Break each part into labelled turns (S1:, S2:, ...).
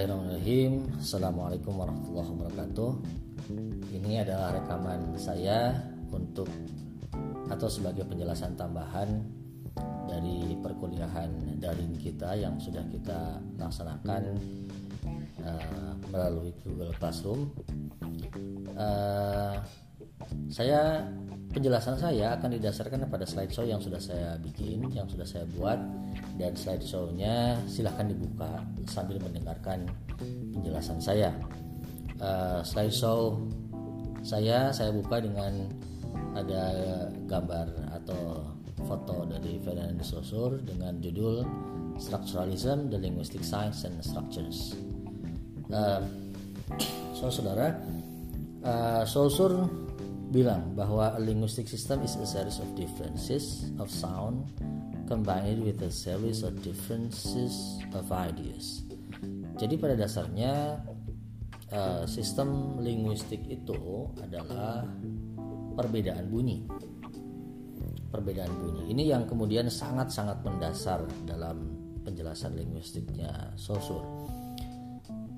S1: Bismillahirrahmanirrahim Assalamualaikum warahmatullahi wabarakatuh Ini adalah rekaman saya untuk atau sebagai penjelasan tambahan dari perkuliahan daring kita yang sudah kita laksanakan uh, melalui Google Classroom. Uh, saya penjelasan saya akan didasarkan pada slideshow yang sudah saya bikin, yang sudah saya buat dan slideshow-nya silahkan dibuka sambil mendengarkan penjelasan saya. Uh, slideshow saya saya buka dengan ada gambar atau foto dari Ferdinand Saussure dengan judul Structuralism, the Linguistic Science and Structures. Uh, so saudara, uh, Saussure bilang bahwa a linguistic system is a series of differences of sound combined with a series of differences of ideas. Jadi pada dasarnya uh, sistem linguistik itu adalah perbedaan bunyi. Perbedaan bunyi ini yang kemudian sangat-sangat mendasar dalam penjelasan linguistiknya Saussure.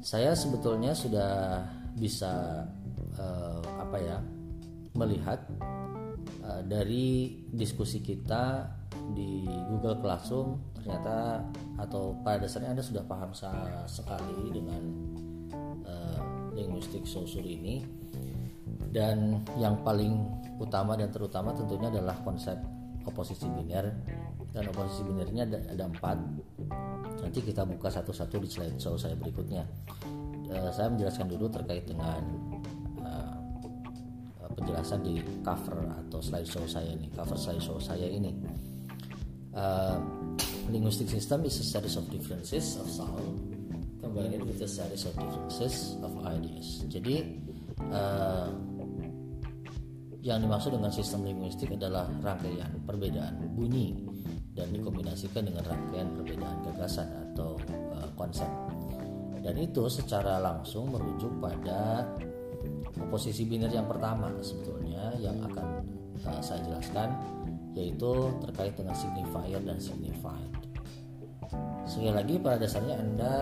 S1: Saya sebetulnya sudah bisa uh, apa ya melihat uh, dari diskusi kita di Google Classroom ternyata atau pada dasarnya Anda sudah paham sekali dengan uh, linguistik Saussure ini. Dan yang paling utama dan terutama tentunya adalah konsep oposisi biner. Dan oposisi binernya ada, ada empat. Nanti kita buka satu-satu di slide show saya berikutnya. Uh, saya menjelaskan dulu terkait dengan penjelasan di cover atau slideshow saya ini cover slideshow saya ini. Uh, linguistic system is a series of differences of sound. Combined with a series of differences of ideas. Jadi uh, yang dimaksud dengan sistem linguistik adalah rangkaian perbedaan bunyi dan dikombinasikan dengan rangkaian perbedaan gagasan atau uh, konsep. Dan itu secara langsung merujuk pada posisi biner yang pertama sebetulnya yang akan uh, saya jelaskan yaitu terkait dengan signifier dan signified. Sekali lagi pada dasarnya Anda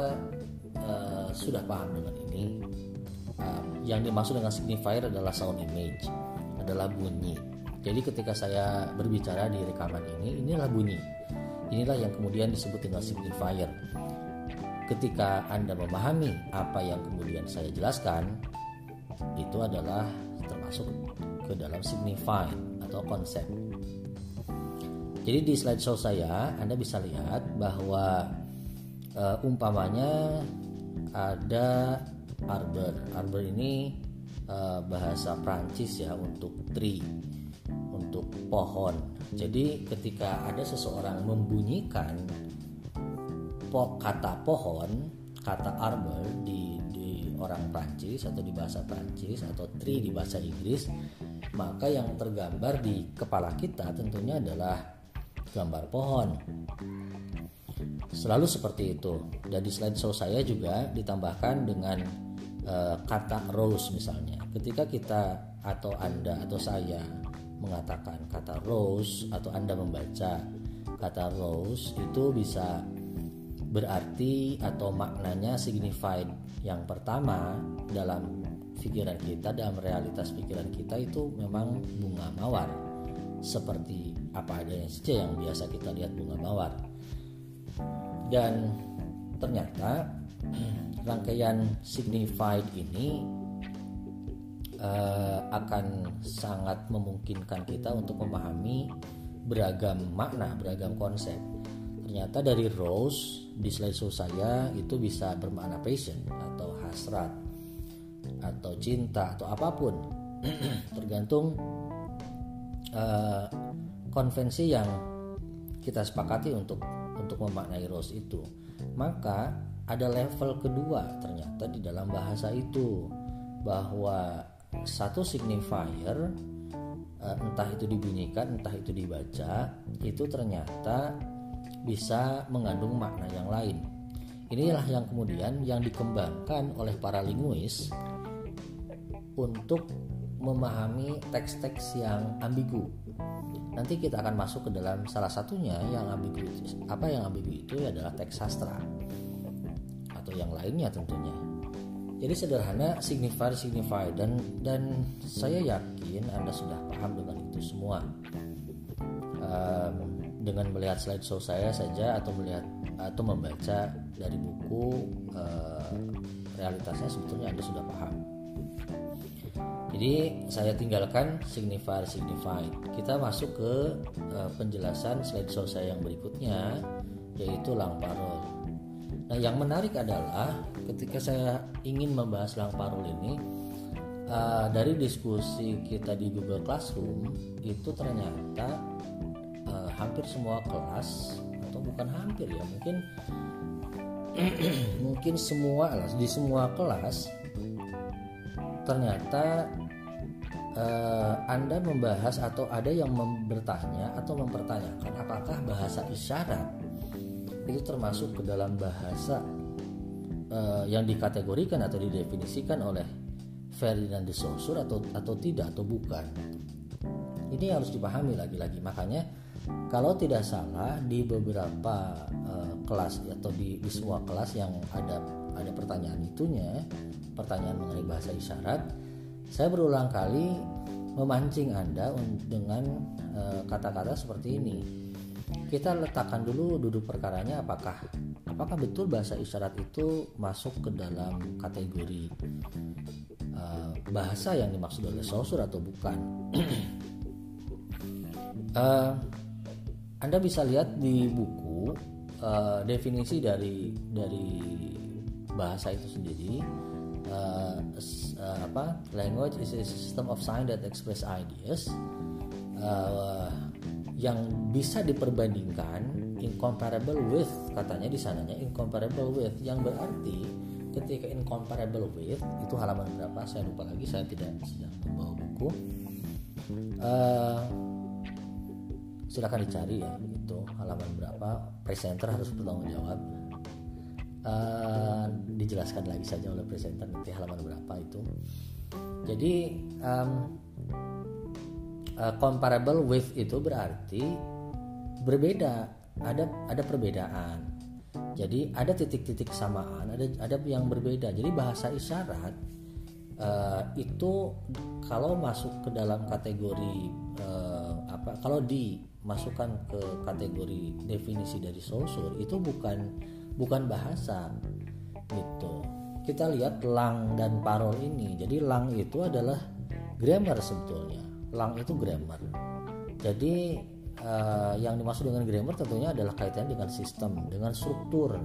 S1: uh, sudah paham dengan ini. Uh, yang dimaksud dengan signifier adalah sound image, adalah bunyi. Jadi ketika saya berbicara di rekaman ini, inilah bunyi. Inilah yang kemudian disebut dengan signifier. Ketika Anda memahami apa yang kemudian saya jelaskan, itu adalah termasuk ke dalam signified atau konsep. Jadi di slide show saya Anda bisa lihat bahwa uh, umpamanya ada arbor. Arbor ini uh, bahasa Prancis ya untuk tree, untuk pohon. Jadi ketika ada seseorang membunyikan po kata pohon, kata arbor di orang Prancis atau di bahasa Prancis atau tree di bahasa Inggris maka yang tergambar di kepala kita tentunya adalah gambar pohon. Selalu seperti itu. Dan di slide show saya juga ditambahkan dengan uh, kata rose misalnya. Ketika kita atau anda atau saya mengatakan kata rose atau anda membaca kata rose itu bisa berarti atau maknanya signified yang pertama dalam pikiran kita dalam realitas pikiran kita itu memang bunga mawar. Seperti apa adanya saja yang biasa kita lihat bunga mawar. Dan ternyata rangkaian signified ini uh, akan sangat memungkinkan kita untuk memahami beragam makna beragam konsep ternyata dari rose di slideshow saya itu bisa bermakna passion atau hasrat atau cinta atau apa pun. Tergantung uh, konvensi yang kita sepakati untuk untuk memaknai rose itu. Maka ada level kedua ternyata di dalam bahasa itu bahwa satu signifier uh, entah itu dibunyikan entah itu dibaca itu ternyata bisa mengandung makna yang lain. Inilah yang kemudian yang dikembangkan oleh para linguis untuk memahami teks-teks yang ambigu. Nanti kita akan masuk ke dalam salah satunya yang ambigu. Apa yang ambigu itu adalah teks sastra atau yang lainnya tentunya. Jadi sederhana, signify, signify dan dan saya yakin Anda sudah paham dengan itu semua. Um, dengan melihat slide show saya saja atau melihat atau membaca dari buku uh, realitasnya sebetulnya Anda sudah paham. Jadi saya tinggalkan signify signified. Kita masuk ke uh, penjelasan slide show saya yang berikutnya yaitu lang parol. Nah, yang menarik adalah ketika saya ingin membahas lang parol ini uh, dari diskusi kita di Google Classroom itu ternyata uh, hampir semua kelas atau bukan hampir ya mungkin mungkin semua di semua kelas ternyata uh, Anda membahas atau ada yang bertanya atau mempertanyakan apakah bahasa isyarat itu termasuk ke dalam bahasa uh, yang dikategorikan atau didefinisikan oleh Ferdinand de Saussure atau atau tidak atau bukan. Ini harus dipahami lagi-lagi. Makanya kalau tidak salah di beberapa uh, kelas atau di, di semua kelas yang ada ada pertanyaan itunya, pertanyaan mengenai bahasa isyarat, saya berulang kali memancing Anda dengan eh, kata-kata uh, seperti ini. Kita letakkan dulu duduk perkaranya apakah apakah betul bahasa isyarat itu masuk ke dalam kategori uh, bahasa yang dimaksud oleh Saussure atau bukan. uh, anda bisa lihat di buku uh, definisi dari dari bahasa itu sendiri uh, apa language is a system of sign that express ideas uh, yang bisa diperbandingkan incomparable with katanya di sananya incomparable with yang berarti ketika incomparable with itu halaman berapa? Saya lupa lagi saya tidak sedang membawa buku. Uh, silahkan dicari ya itu halaman berapa? Presenter harus bertanggung jawab. Uh, dijelaskan lagi saja oleh presenter nanti halaman berapa itu. Jadi um, uh, comparable with itu berarti berbeda. Ada ada perbedaan. Jadi ada titik-titik kesamaan ada ada yang berbeda. Jadi bahasa isyarat uh, itu kalau masuk ke dalam kategori uh, apa? Kalau dimasukkan ke kategori definisi dari Saussure itu bukan bukan bahasa gitu. Kita lihat lang dan parol ini. Jadi lang itu adalah grammar sebetulnya. Lang itu grammar. Jadi uh, yang dimaksud dengan grammar tentunya adalah kaitannya dengan sistem dengan struktur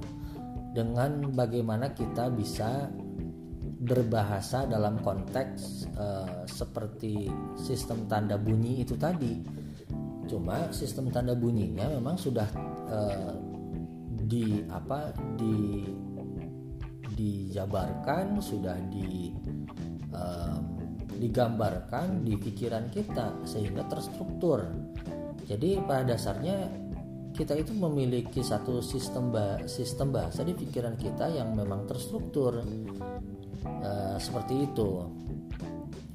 S1: dengan bagaimana kita bisa berbahasa dalam konteks uh, seperti sistem tanda bunyi itu tadi cuma sistem tanda bunyinya memang sudah uh, di apa di dijabarkan sudah di um, digambarkan di pikiran kita sehingga terstruktur. Jadi pada dasarnya kita itu memiliki satu sistem bah sistem bahasa di pikiran kita yang memang terstruktur. Uh, seperti itu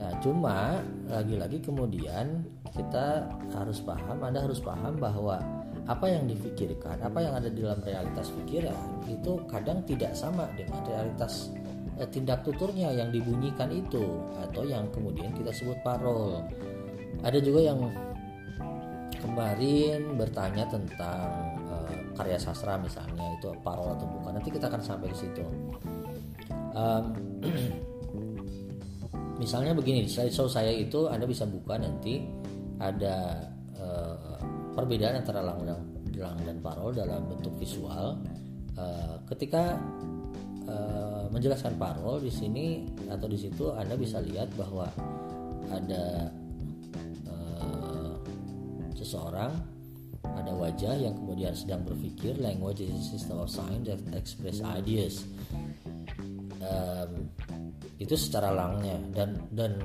S1: nah cuma lagi-lagi kemudian kita harus paham anda harus paham bahwa apa yang difikirkan, apa yang ada di dalam realitas pikiran itu kadang tidak sama dengan realitas eh, tindak tuturnya yang dibunyikan itu atau yang kemudian kita sebut parol. Ada juga yang kemarin bertanya tentang eh, karya sastra misalnya itu parol atau bukan. Nanti kita akan sampai ke situ. Um, misalnya begini, slideshow saya itu Anda bisa buka nanti ada perbedaan antara lang dan, lang dan parol dalam bentuk visual. Uh, ketika uh, menjelaskan parol di sini atau di situ anda bisa lihat bahwa ada uh, seseorang ada wajah yang kemudian sedang berpikir language is a system of sign that express ideas. Um, itu secara langnya dan dan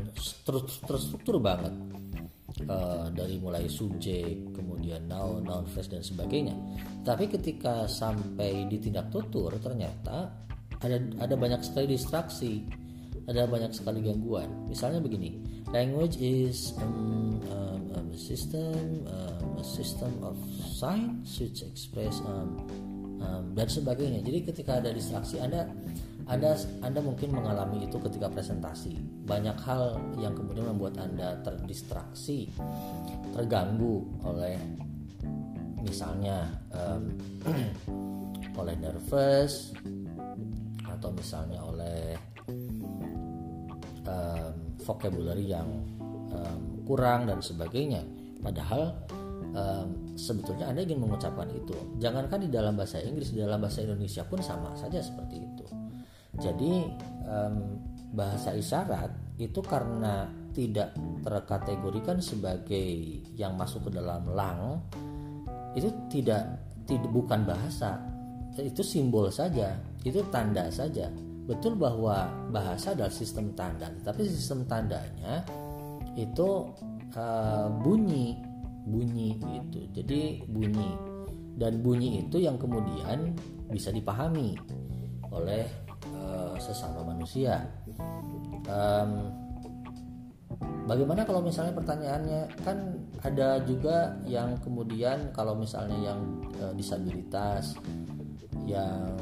S1: terstruktur banget. Uh, dari mulai subjek kemudian noun noun phrase dan sebagainya. Tapi ketika sampai di tindak tutur ternyata ada ada banyak sekali distraksi ada banyak sekali gangguan. Misalnya begini language is um, um, um, system um, a system of signs which express um, um, dan sebagainya. Jadi ketika ada distraksi anda anda anda mungkin mengalami itu ketika presentasi. Banyak hal yang kemudian membuat anda terdistraksi terganggu oleh misalnya um, oleh nervous atau misalnya oleh um, vocabulary yang um, kurang dan sebagainya. Padahal um, sebetulnya anda ingin mengucapkan itu. Jangankan di dalam bahasa Inggris di dalam bahasa Indonesia pun sama saja seperti itu jadi um, bahasa isyarat itu karena tidak terkategorikan sebagai yang masuk ke dalam lang itu tidak tidak bukan bahasa. Itu simbol saja itu tanda saja. Betul bahwa bahasa adalah sistem tanda tapi sistem tandanya itu uh, bunyi bunyi itu jadi bunyi. Dan bunyi itu yang kemudian bisa dipahami oleh sesama manusia. Um, Bagaimana kalau misalnya pertanyaannya? Kan ada juga yang kemudian kalau misalnya yang e, disabilitas yang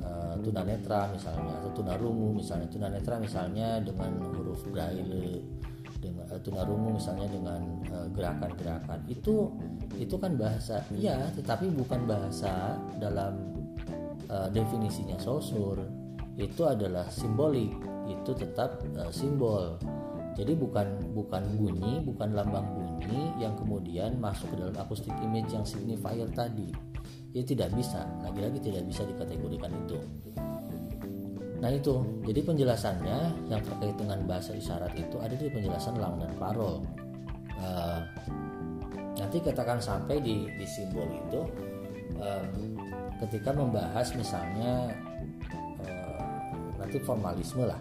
S1: e, tunanetra misalnya atau tunarungu misalnya. Tunanetra misalnya dengan huruf braille dengan e, tunarungu misalnya dengan gerakan-gerakan. Itu itu kan bahasa iya tetapi bukan bahasa dalam e, definisinya sosur itu adalah simbolik itu tetap e, simbol jadi bukan bukan bunyi, bukan lambang bunyi yang kemudian masuk ke dalam acoustic image yang signifier tadi. Ya tidak bisa, lagi-lagi tidak bisa dikategorikan itu. Nah itu, jadi penjelasannya yang terkait dengan bahasa isyarat itu ada di penjelasan lang dan parol. Uh, nanti katakan sampai di, di simbol itu uh, ketika membahas misalnya uh, nanti formalisme lah.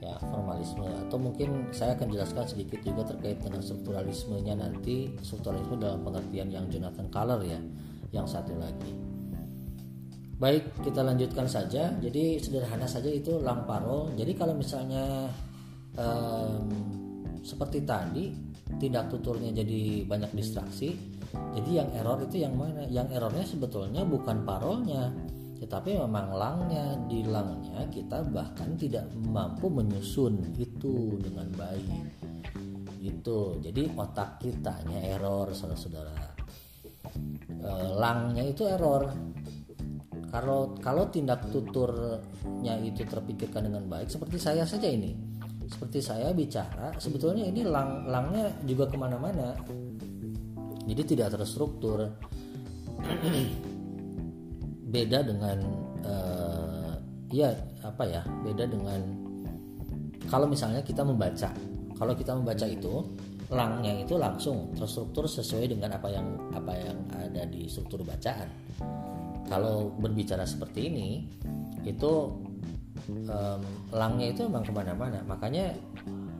S1: Ya formalisme. Atau mungkin saya akan jelaskan sedikit juga terkait dengan strukturalismenya nanti. Strukturalisme dalam pengertian yang Jonathan Color ya yang satu lagi. Baik kita lanjutkan saja. Jadi sederhana saja itu lamparol jadi kalau misalnya um, seperti tadi tindak tuturnya jadi banyak distraksi jadi yang error itu yang mana? Yang errornya sebetulnya bukan parolnya tetapi memang langnya di langnya kita bahkan tidak mampu menyusun itu dengan baik. Itu jadi otak kitanya error saudara-saudara. E, langnya itu error. Kalau kalau tindak tuturnya itu terpikirkan dengan baik seperti saya saja ini. Seperti saya bicara sebetulnya ini lang langnya juga ke mana-mana. Jadi tidak terstruktur beda dengan uh, ya apa ya beda dengan kalau misalnya kita membaca. Kalau kita membaca itu langnya itu langsung terstruktur sesuai dengan apa yang apa yang ada di struktur bacaan. Kalau berbicara seperti ini itu um, langnya itu memang ke mana-mana. Makanya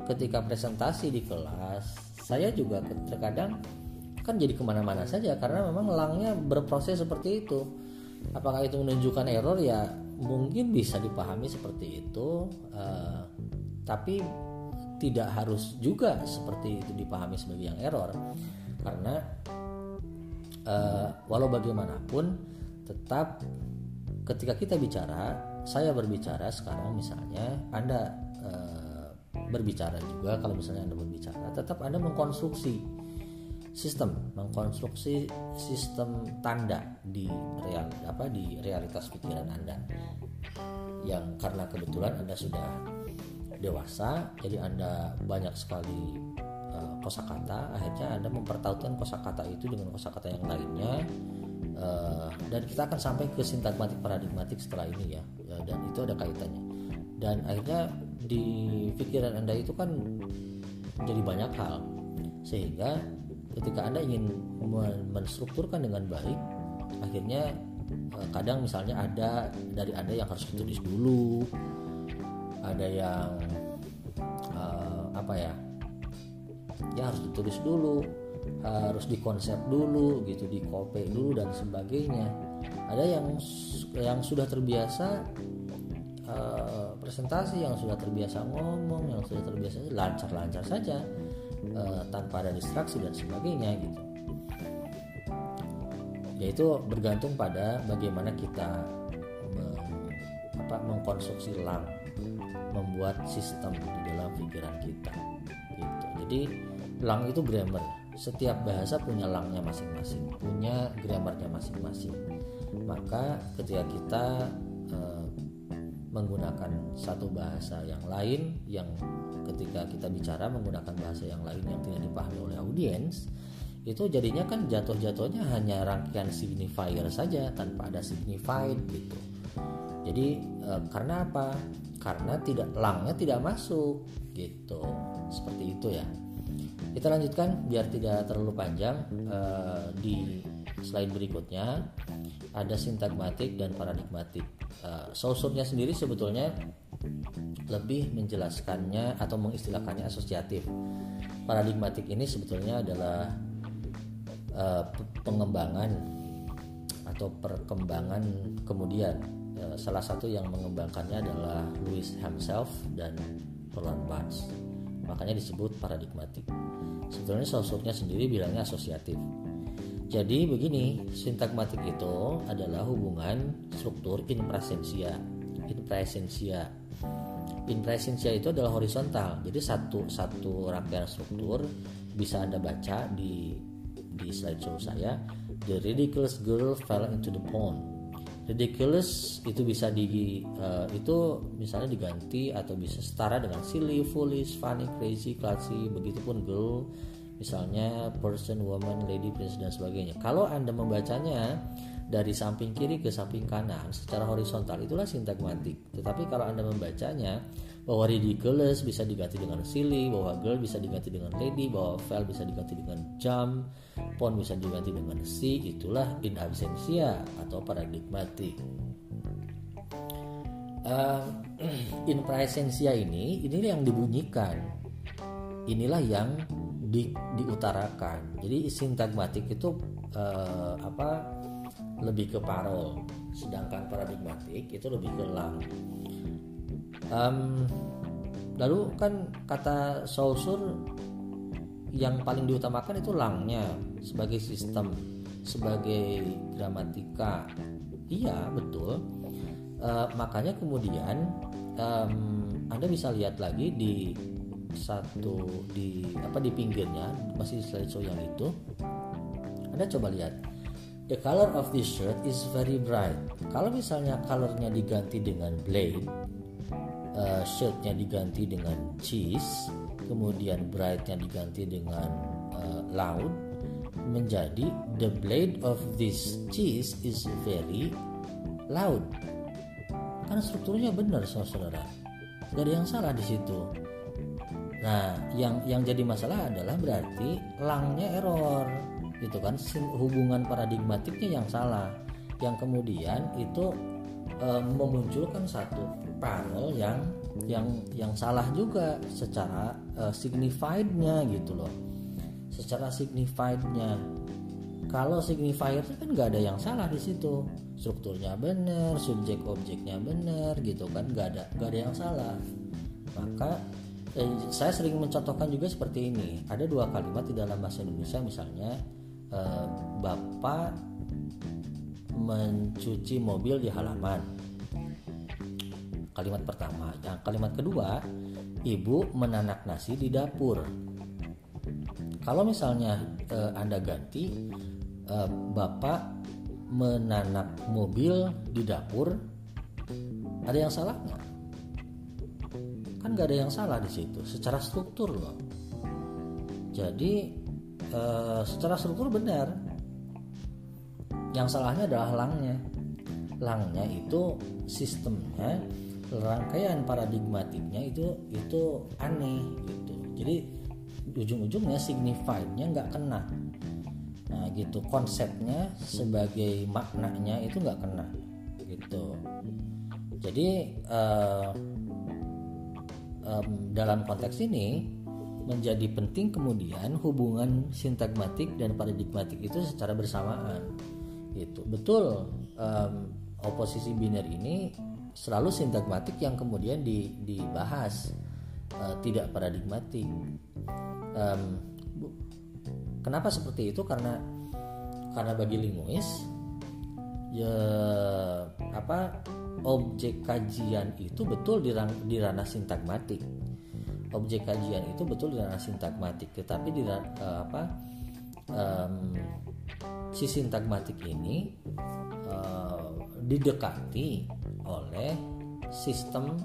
S1: ketika presentasi di kelas saya juga terkadang kan jadi ke mana-mana saja karena memang langnya berproses seperti itu apakah itu menunjukkan error? Ya mungkin bisa dipahami seperti itu. Uh, tapi tidak harus juga seperti itu dipahami sebagai yang error. Karena uh, walau bagaimanapun tetap ketika kita bicara saya berbicara sekarang misalnya anda uh, berbicara juga kalau misalnya anda berbicara tetap anda mengkonstruksi sistem mengkonstruksi sistem tanda di real apa di realitas pikiran Anda. Yang karena kebetulan Anda sudah dewasa jadi Anda banyak sekali uh, kosakata. Akhirnya Anda mempertautkan kosakata itu dengan kosakata yang lainnya. Uh, dan kita akan sampai ke sintagmatik paradigmatik setelah ini ya. Uh, dan itu ada kaitannya. Dan akhirnya di pikiran Anda itu kan jadi banyak hal. Sehingga ketika anda ingin menstrukturkan dengan baik akhirnya eh, kadang misalnya ada dari anda yang harus ditulis dulu ada yang uh, apa ya ya harus ditulis dulu harus dikonsep dulu gitu dikopi dulu dan sebagainya. Ada yang yang sudah terbiasa uh, presentasi yang sudah terbiasa ngomong yang sudah terbiasa lancar-lancar saja uh, tanpa ada distraksi dan sebagainya gitu. Yaitu bergantung pada bagaimana kita meng, apa, mengkonstruksi lang membuat sistem di dalam pikiran kita gitu. Jadi lang itu grammar. Setiap bahasa punya langnya masing-masing punya grammarnya masing-masing. Maka ketika kita uh, menggunakan satu bahasa yang lain yang ketika kita bicara menggunakan bahasa yang lain yang tidak dipahami oleh audiens itu jadinya kan jatuh-jatuhnya hanya rangkaian signifier saja tanpa ada signified gitu. Jadi e, karena apa? Karena tidak langnya tidak masuk gitu. Seperti itu ya. Kita lanjutkan biar tidak terlalu panjang uh, di slide berikutnya. Ada sintagmatik dan paradigmatik. Uh, Sausurnya sendiri sebetulnya lebih menjelaskannya atau mengistilahkannya asosiatif. Paradigmatik ini sebetulnya adalah uh, pengembangan atau perkembangan kemudian. Uh, salah satu yang mengembangkannya adalah Louis himself dan Roland Barthes makanya disebut paradigmatik. Sebetulnya sausurnya sendiri bilangnya asosiatif. Jadi begini, sintagmatik itu adalah hubungan struktur in presensia. In presensia. In presensia itu adalah horizontal. Jadi satu satu rangkaian struktur bisa Anda baca di di slideshow saya. The ridiculous girl fell into the pond ridiculous itu bisa di uh, itu misalnya diganti atau bisa setara dengan silly, foolish, funny, crazy, classy, begitupun girl, misalnya person, woman, lady, princess dan sebagainya. Kalau Anda membacanya dari samping kiri ke samping kanan secara horizontal itulah sintagmatik. Tetapi kalau Anda membacanya bahwa ridiculous bisa diganti dengan silly, bahwa girl bisa diganti dengan lady, bahwa fell bisa diganti dengan jump, pon bisa diganti dengan si, itulah in absentia atau paradigmatik. Uh, in presensia ini, ini yang dibunyikan, inilah yang di, diutarakan. Jadi sintagmatik itu uh, apa lebih ke parol, sedangkan paradigmatik itu lebih ke lang. Um, lalu kan kata Saussure yang paling diutamakan itu langnya sebagai sistem sebagai gramatika. Iya betul. Uh, makanya kemudian um, anda bisa lihat lagi di satu di apa di pinggirnya masih slideshow yang itu. Anda coba lihat. The color of this shirt is very bright. Kalau misalnya colornya diganti dengan blade uh, shirtnya diganti dengan cheese kemudian brightnya diganti dengan uh, loud menjadi the blade of this cheese is very loud. Karena strukturnya benar saudara gak ada yang salah di situ nah yang yang jadi masalah adalah berarti langnya error gitu kan? Hubungan paradigmatiknya yang salah. Yang kemudian itu e, memunculkan satu panel yang yang yang salah juga secara uh, signifiednya gitu loh. Secara signifiednya. Kalau signifier kan nggak ada yang salah di situ. Strukturnya benar subjek objeknya benar gitu kan? Nggak ada nggak ada yang salah. Maka eh, saya sering mencontohkan juga seperti ini. Ada dua kalimat di dalam bahasa Indonesia misalnya eh, bapak mencuci mobil di halaman. Kalimat pertama. Yang kalimat kedua ibu menanak nasi di dapur. Kalau misalnya e, anda ganti bapak menanak mobil di dapur ada yang salah nggak kan nggak ada yang salah di situ secara struktur loh. Jadi e, secara struktur benar. Yang salahnya adalah langnya. Langnya itu sistemnya rangkaian paradigmatiknya itu itu aneh gitu. Jadi ujung-ujungnya signifiednya nggak kena. Nah gitu. Konsepnya sebagai maknanya itu nggak kena gitu. Jadi uh, um, dalam konteks ini menjadi penting kemudian hubungan sintagmatik dan paradigmatik itu secara bersamaan gitu. Betul um, oposisi biner ini selalu sintagmatik yang kemudian di, dibahas uh, tidak paradigmatik. Um, kenapa seperti itu? Karena karena bagi linguis ya apa objek kajian itu betul di, di ranah sintagmatik. Objek kajian itu betul di ranah sintagmatik tetapi di uh, apa um, si sintagmatik ini uh, didekati oleh sistem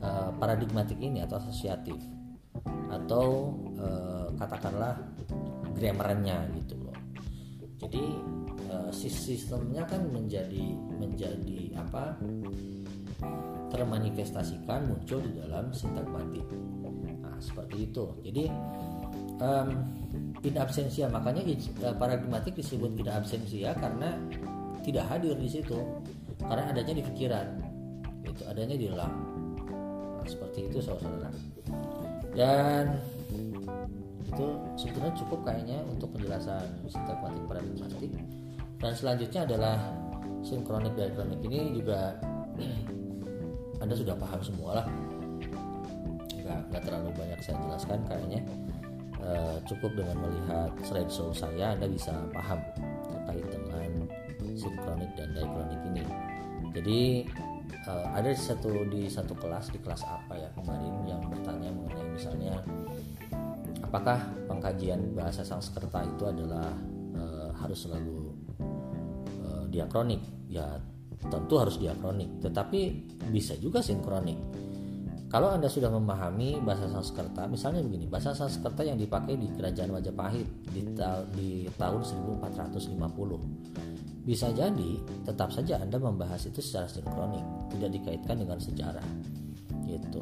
S1: uh, paradigmatik ini atau asosiatif atau uh, katakanlah grammarnya gitu loh. Jadi uh, sistemnya kan menjadi menjadi apa termanifestasikan muncul di dalam sintagmatik nah seperti itu. Jadi um, in absensia. Makanya uh, paradigmatik disebut in absensia karena tidak hadir di situ. Karena adanya di pikiran. Itu adanya di dalam. Nah, seperti itu saudara dan itu sebetulnya cukup kayaknya untuk penjelasan sintagmatik paradigmatik dan selanjutnya adalah sinkronik diakronik. Ini juga anda sudah paham semua lah nggak, nggak terlalu banyak saya jelaskan kayaknya. Uh, cukup dengan melihat slideshow saya Anda bisa paham terkait dengan sinkronik dan diakronik ini. Jadi uh, ada satu di satu kelas di kelas apa ya kemarin yang bertanya mengenai misalnya apakah pengkajian bahasa Sanskerta itu adalah uh, harus selalu diakronik ya tentu harus diakronik tetapi bisa juga sinkronik kalau Anda sudah memahami bahasa Sanskerta, misalnya begini, bahasa Sanskerta yang dipakai di Kerajaan Majapahit di, ta di tahun 1450. Bisa jadi tetap saja Anda membahas itu secara sinkronik, tidak dikaitkan dengan sejarah. Gitu.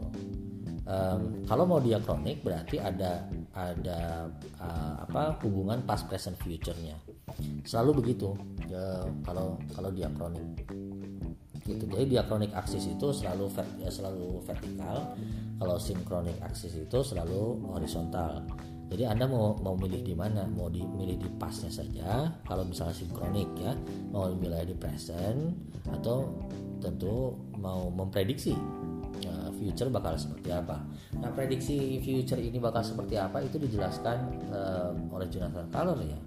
S1: Um, kalau mau diakronik berarti ada ada uh, apa hubungan past present future-nya. Selalu begitu. Ya, kalau kalau diakronik. Gitu. Jadi diakronik aksis itu selalu ya, selalu vertikal. Kalau sinkronik aksis itu selalu horizontal. Jadi anda mau mau milih di mana? Mau dimilih di pasnya saja. Kalau misalnya sinkronik ya mau milih di present atau tentu mau memprediksi future bakal seperti apa. Nah prediksi future ini bakal seperti apa itu dijelaskan uh, oleh Jonathan Color ya.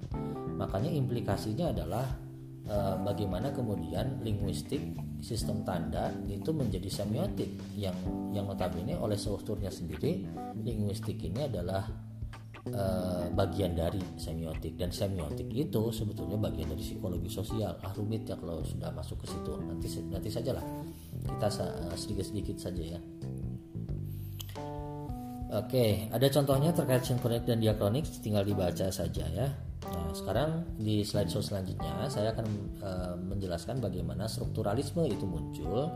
S1: Makanya implikasinya adalah uh, bagaimana kemudian linguistik sistem tanda itu menjadi semiotik yang yang notabene oleh strukturnya sendiri linguistik ini adalah uh, bagian dari semiotik. Dan semiotik itu sebetulnya bagian dari psikologi sosial. Ah rumit ya kalau sudah masuk ke situ. Nanti nanti sajalah kita sedikit sedikit saja ya Oke, ada contohnya terkait sinkronik dan diakronik, tinggal dibaca saja ya. Nah, sekarang di slideshow selanjutnya saya akan e, menjelaskan bagaimana strukturalisme itu muncul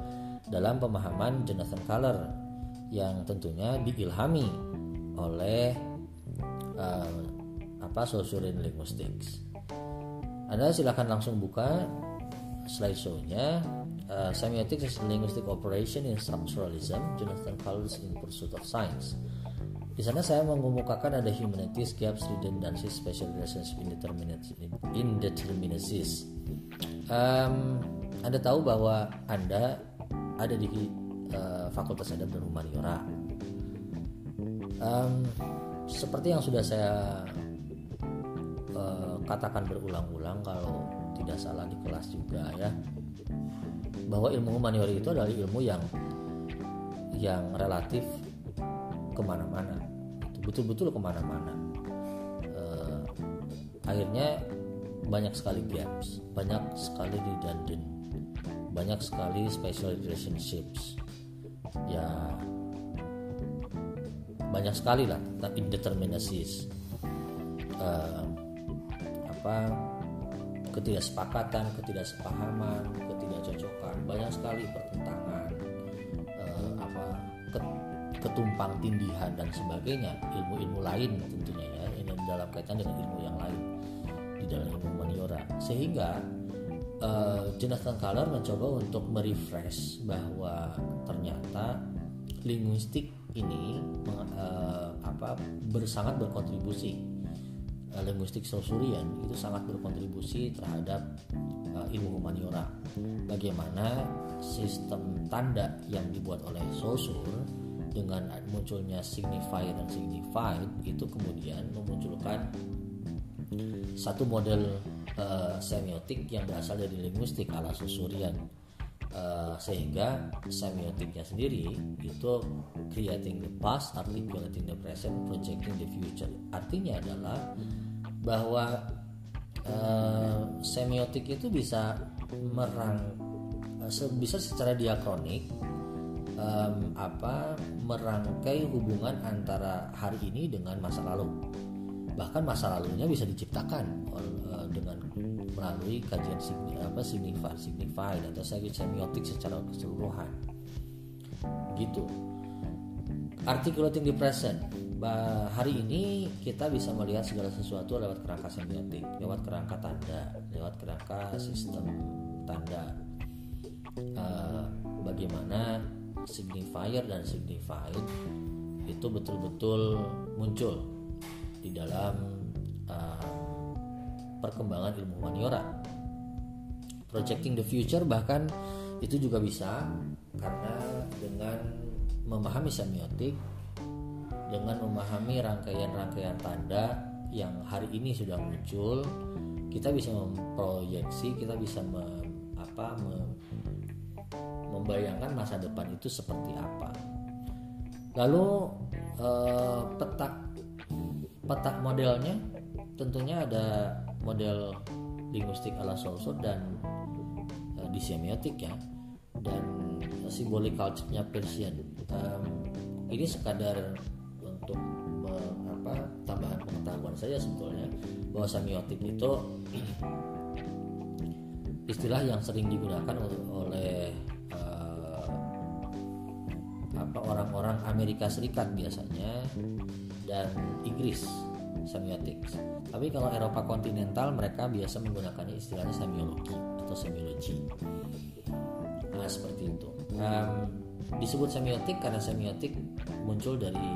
S1: dalam pemahaman Jonathan Color yang tentunya diilhami oleh e, apa Saussurian linguistics. Anda silakan langsung buka slideshow-nya uh, Semiotics as Linguistic Operation in Structuralism Jonathan Colors in Pursuit of Science di sana saya mengemukakan ada humanities, gaps, redundancies, special relationship, indeterminacies. Um, anda tahu bahwa Anda ada di uh, Fakultas Adab dan Humaniora. Um, seperti yang sudah saya uh, katakan berulang-ulang kalau tidak salah di kelas juga ya, bahwa ilmu humaniora itu adalah ilmu yang yang relatif ke mana-mana. Betul-betul ke mana-mana. Uh, akhirnya banyak sekali gaps banyak sekali redundant banyak sekali special relationships. Ya banyak sekali lah tentang indeterminacies. Uh, apa ketidaksepakatan ketidaksepahaman ketidakcocokan banyak sekali pertentangan uh, apa ketumpang tindihan dan sebagainya. Ilmu-ilmu lain tentunya ya ini dalam kaitan dengan ilmu yang lain di dalam ilmu maniora sehingga uh, Jonathan Kahler mencoba untuk merefresh bahwa ternyata linguistik ini uh, apa bersangat berkontribusi. Uh, linguistik Sausurian itu sangat berkontribusi terhadap uh, ilmu humaniora. Bagaimana sistem tanda yang dibuat oleh Saussure dengan munculnya signifier dan signified itu kemudian memunculkan satu model uh, semiotik yang berasal dari linguistik ala Saussurean uh, sehingga semiotiknya sendiri itu creating the past, articulating the present, projecting the future. Artinya adalah bahwa uh, semiotik itu bisa merang uh, bisa secara diakronik um, apa merangkai hubungan antara hari ini dengan masa lalu. Bahkan masa lalunya bisa diciptakan uh, dengan melalui kajian signi, apa signified signified atau semiotik secara keseluruhan. Gitu. Articulating the present bah, hari ini kita bisa melihat segala sesuatu lewat kerangka semiotik lewat kerangka tanda lewat kerangka sistem tanda uh, bagaimana signifier dan signified itu betul-betul muncul di dalam uh, perkembangan ilmu humaniora. Projecting the future bahkan itu juga bisa karena dengan memahami semiotik, dengan memahami rangkaian-rangkaian tanda yang hari ini sudah muncul, kita bisa memproyeksi, kita bisa mem, apa, mem, membayangkan masa depan itu seperti apa. Lalu eh, petak petak modelnya tentunya ada model linguistik ala Saussure dan eh, di semiotik ya dan simbolik culture-nya Persian. Um, ini sekadar saya sebetulnya bahwa semiotik itu istilah yang sering digunakan oleh apa orang-orang Amerika Serikat biasanya dan Inggris semiotik. Tapi kalau Eropa kontinental mereka biasa menggunakannya istilahnya semiologi atau semiologi. Nah seperti itu. Um, disebut semiotik karena semiotik muncul dari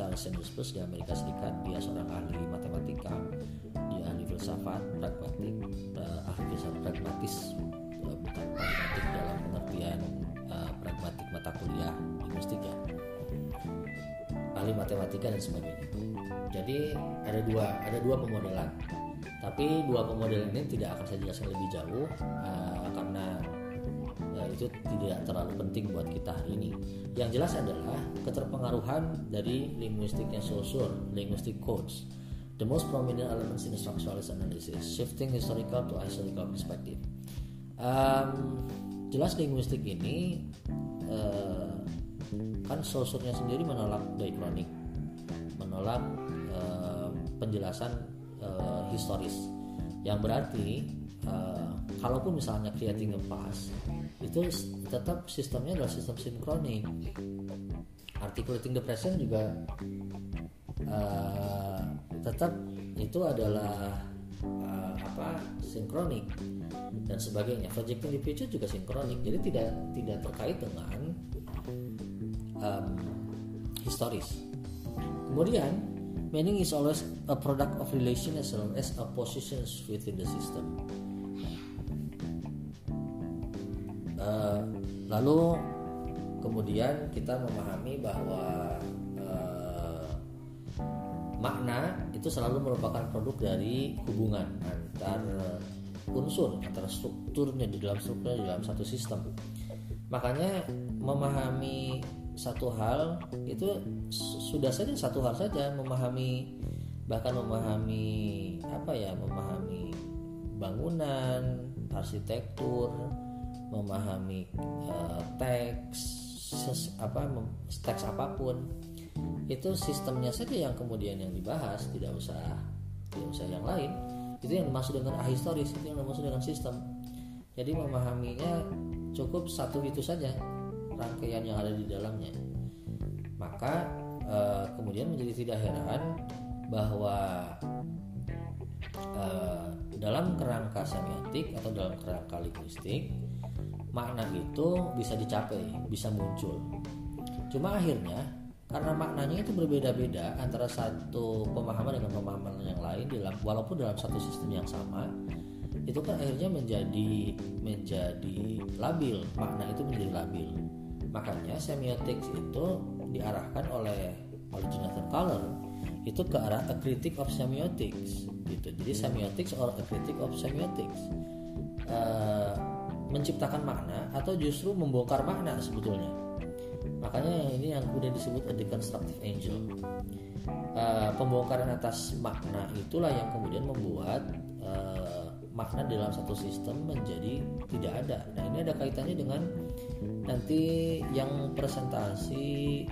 S1: Charles Sanders Peirce di Amerika Serikat. Dia seorang ahli matematika, dia ahli filsafat pragmatik, uh, ahli filsafat pragmatis, uh, pragmatik dalam pengertian pragmatik mata kuliah linguistik ya ahli matematika dan sebagainya jadi ada dua ada dua pemodelan tapi dua pemodelan ini tidak akan saya jelaskan lebih jauh uh, karena uh, itu tidak terlalu penting buat kita hari ini. Yang jelas adalah keterpengaruhan dari linguistiknya Saussure linguistic codes the most prominent elements in structuralist analysis shifting historical to historical perspective. Um, jelas linguistik ini eh, kan sosurnya sendiri menolak diakronik menolak eh, penjelasan eh, historis. Yang berarti eh, kalaupun misalnya creating a past itu tetap sistemnya adalah sistem sinkronik articulating the present juga uh, tetap itu adalah uh, apa sinkronik dan sebagainya. Projecting the future juga sinkronik, jadi tidak tidak terkait dengan um, historis. Kemudian meaning is always a product of relation as well as a positions within the system. Uh, lalu kemudian kita memahami bahwa uh, makna itu selalu merupakan produk dari hubungan antar unsur antara strukturnya di dalam struktur di dalam satu sistem. Makanya memahami satu hal itu sudah saja satu hal saja memahami bahkan memahami apa ya memahami bangunan arsitektur memahami uh, teks ses, apa teks apa pun. Itu sistemnya saja yang kemudian yang dibahas tidak usah tidak usah yang lain. Itu yang dimaksud dengan ahistoris itu yang dimaksud dengan sistem. Jadi memahaminya cukup satu itu saja rangkaian yang ada di dalamnya. Maka e, kemudian menjadi tidak heran bahwa e, dalam kerangka semiotik atau dalam kerangka linguistik makna itu bisa dicapai bisa muncul. Cuma akhirnya karena maknanya itu berbeda-beda antara satu pemahaman dengan pemahaman yang lain dalam walaupun dalam satu sistem yang sama itu kan akhirnya menjadi menjadi labil. Makna itu menjadi labil. Makanya semiotics itu diarahkan oleh oleh Jonathan Color itu ke arah a critic of semiotics gitu. Jadi semiotics or a critic of semiotics. Uh, menciptakan makna atau justru membongkar makna sebetulnya. Makanya ini yang kemudian disebut a deconstructive angel. Uh, pembongkaran atas makna itulah yang kemudian membuat uh, makna dalam satu sistem menjadi tidak ada. Nah ini ada kaitannya dengan nanti yang presentasi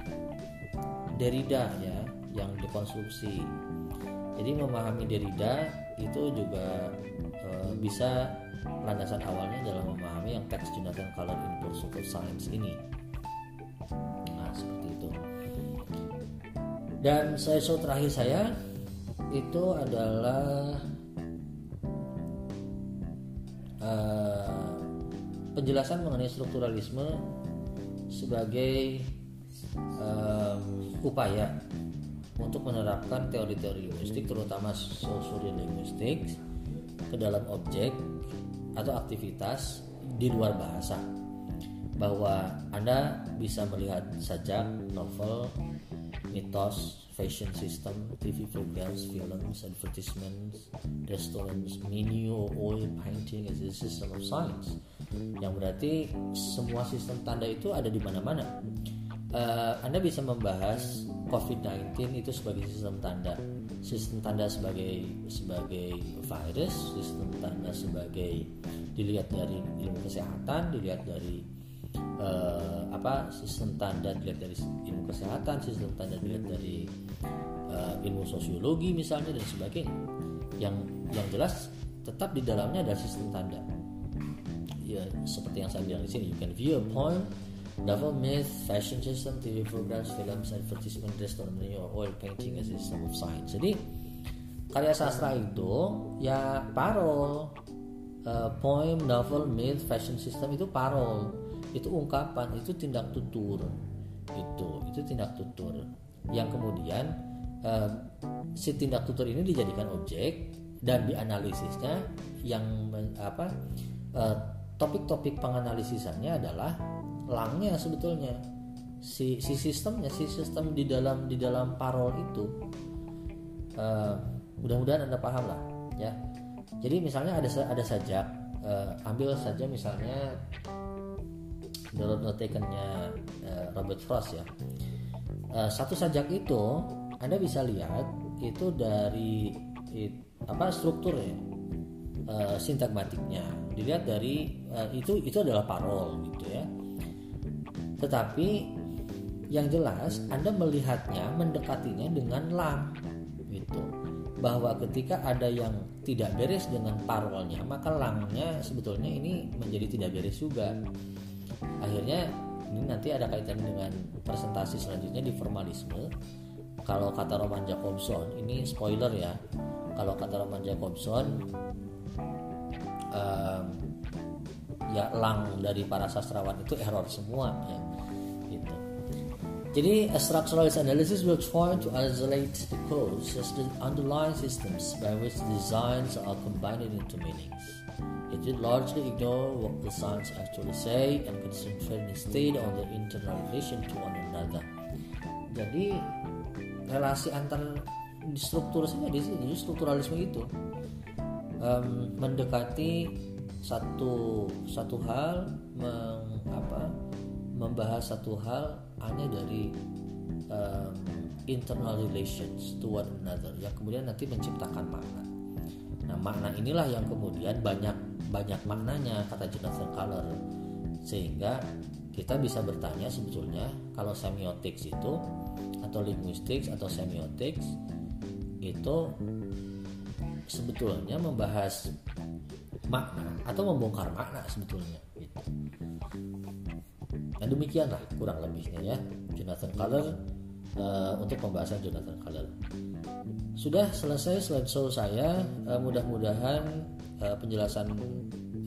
S1: Derrida ya yang dekonstruksi. Jadi memahami Derrida itu juga e, bisa landasan awalnya dalam memahami yang teks Jonathan Color in Pursuit of Science ini. Nah seperti itu. Dan saya so terakhir saya itu adalah uh, penjelasan mengenai strukturalisme sebagai um, upaya untuk menerapkan teori-teori linguistik terutama sosial linguistik ke dalam objek atau aktivitas di luar bahasa bahwa Anda bisa melihat sajak, novel, mitos, fashion system, TV programs, films, advertisements, restaurants, menu, oil, painting as a system of science. Yang berarti semua sistem tanda itu ada di mana-mana. Uh, anda bisa membahas COVID-19 itu sebagai sistem tanda, sistem tanda sebagai sebagai virus, sistem tanda sebagai dilihat dari ilmu kesehatan, dilihat dari uh, apa sistem tanda dilihat dari ilmu kesehatan, sistem tanda dilihat dari uh, ilmu sosiologi misalnya dan sebagainya. Yang yang jelas tetap di dalamnya ada sistem tanda. Ya seperti yang saya bilang di sini, you can view a point Novel myth, fashion system, TV programs, films, advertisement, menu, oil painting, a system of science. Jadi karya sastra itu ya parol, uh, poem, novel, myth, fashion system itu parol, itu ungkapan, itu tindak tutur, itu itu tindak tutur. Yang kemudian uh, si tindak tutur ini dijadikan objek dan dianalisisnya yang apa uh, topik-topik penganalisisannya adalah langnya sebetulnya. Si si sistemnya si sistem di dalam di dalam parol itu uh, mudah-mudahan anda paham lah ya. Jadi misalnya ada ada sajak uh, ambil saja misalnya menurut notekennya uh, Robert Frost ya. Uh, satu sajak itu anda bisa lihat itu dari it, apa strukturnya uh, sintagmatiknya dilihat dari uh, itu itu adalah parol gitu ya tetapi yang jelas Anda melihatnya, mendekatinya dengan lam gitu. Bahwa ketika ada yang tidak beres dengan parolnya, maka langnya sebetulnya ini menjadi tidak beres juga. Akhirnya ini nanti ada kaitan dengan presentasi selanjutnya di formalisme. Kalau kata Roman Jacobson, ini spoiler ya. Kalau kata Roman Jacobson, um, ya lang dari para sastrawan itu error semua ya jadi, a structuralist analysis will try to isolate the codes as the underlying systems by which designs are combined into meanings. It will largely ignore what the signs actually say and concentrate instead on the internal relation to one another. Jadi, relasi antar struktur saja di sini strukturalisme itu um, mendekati satu satu hal meng, apa, membahas satu hal hanya dari um, internal relations to one another yang kemudian nanti menciptakan makna. Nah makna inilah yang kemudian banyak banyak maknanya kata Jonathan Color sehingga kita bisa bertanya sebetulnya kalau semiotics itu atau linguistics atau semiotics itu sebetulnya membahas makna atau membongkar makna sebetulnya. Nah demikianlah kurang lebihnya ya Jonathan Color uh, untuk pembahasan Jonathan Color. Sudah selesai slideshow saya. Uh, mudah-mudahan uh, penjelasan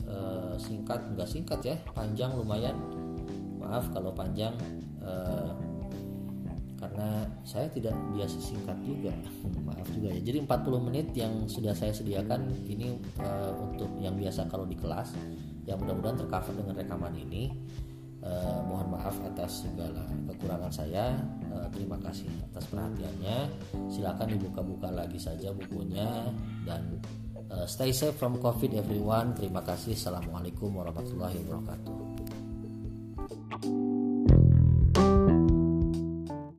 S1: uh, singkat enggak singkat ya, panjang lumayan. Maaf kalau panjang uh, karena saya tidak biasa singkat juga maaf juga ya jadi 40 menit yang sudah saya sediakan ini uh, untuk yang biasa kalau di kelas yang mudah-mudahan tercover dengan rekaman ini eh, mohon maaf atas segala kekurangan saya. Eh, terima kasih atas perhatiannya. Silakan dibuka-buka lagi saja bukunya. Dan eh, stay safe from covid everyone. Terima kasih. Assalamualaikum warahmatullahi wabarakatuh.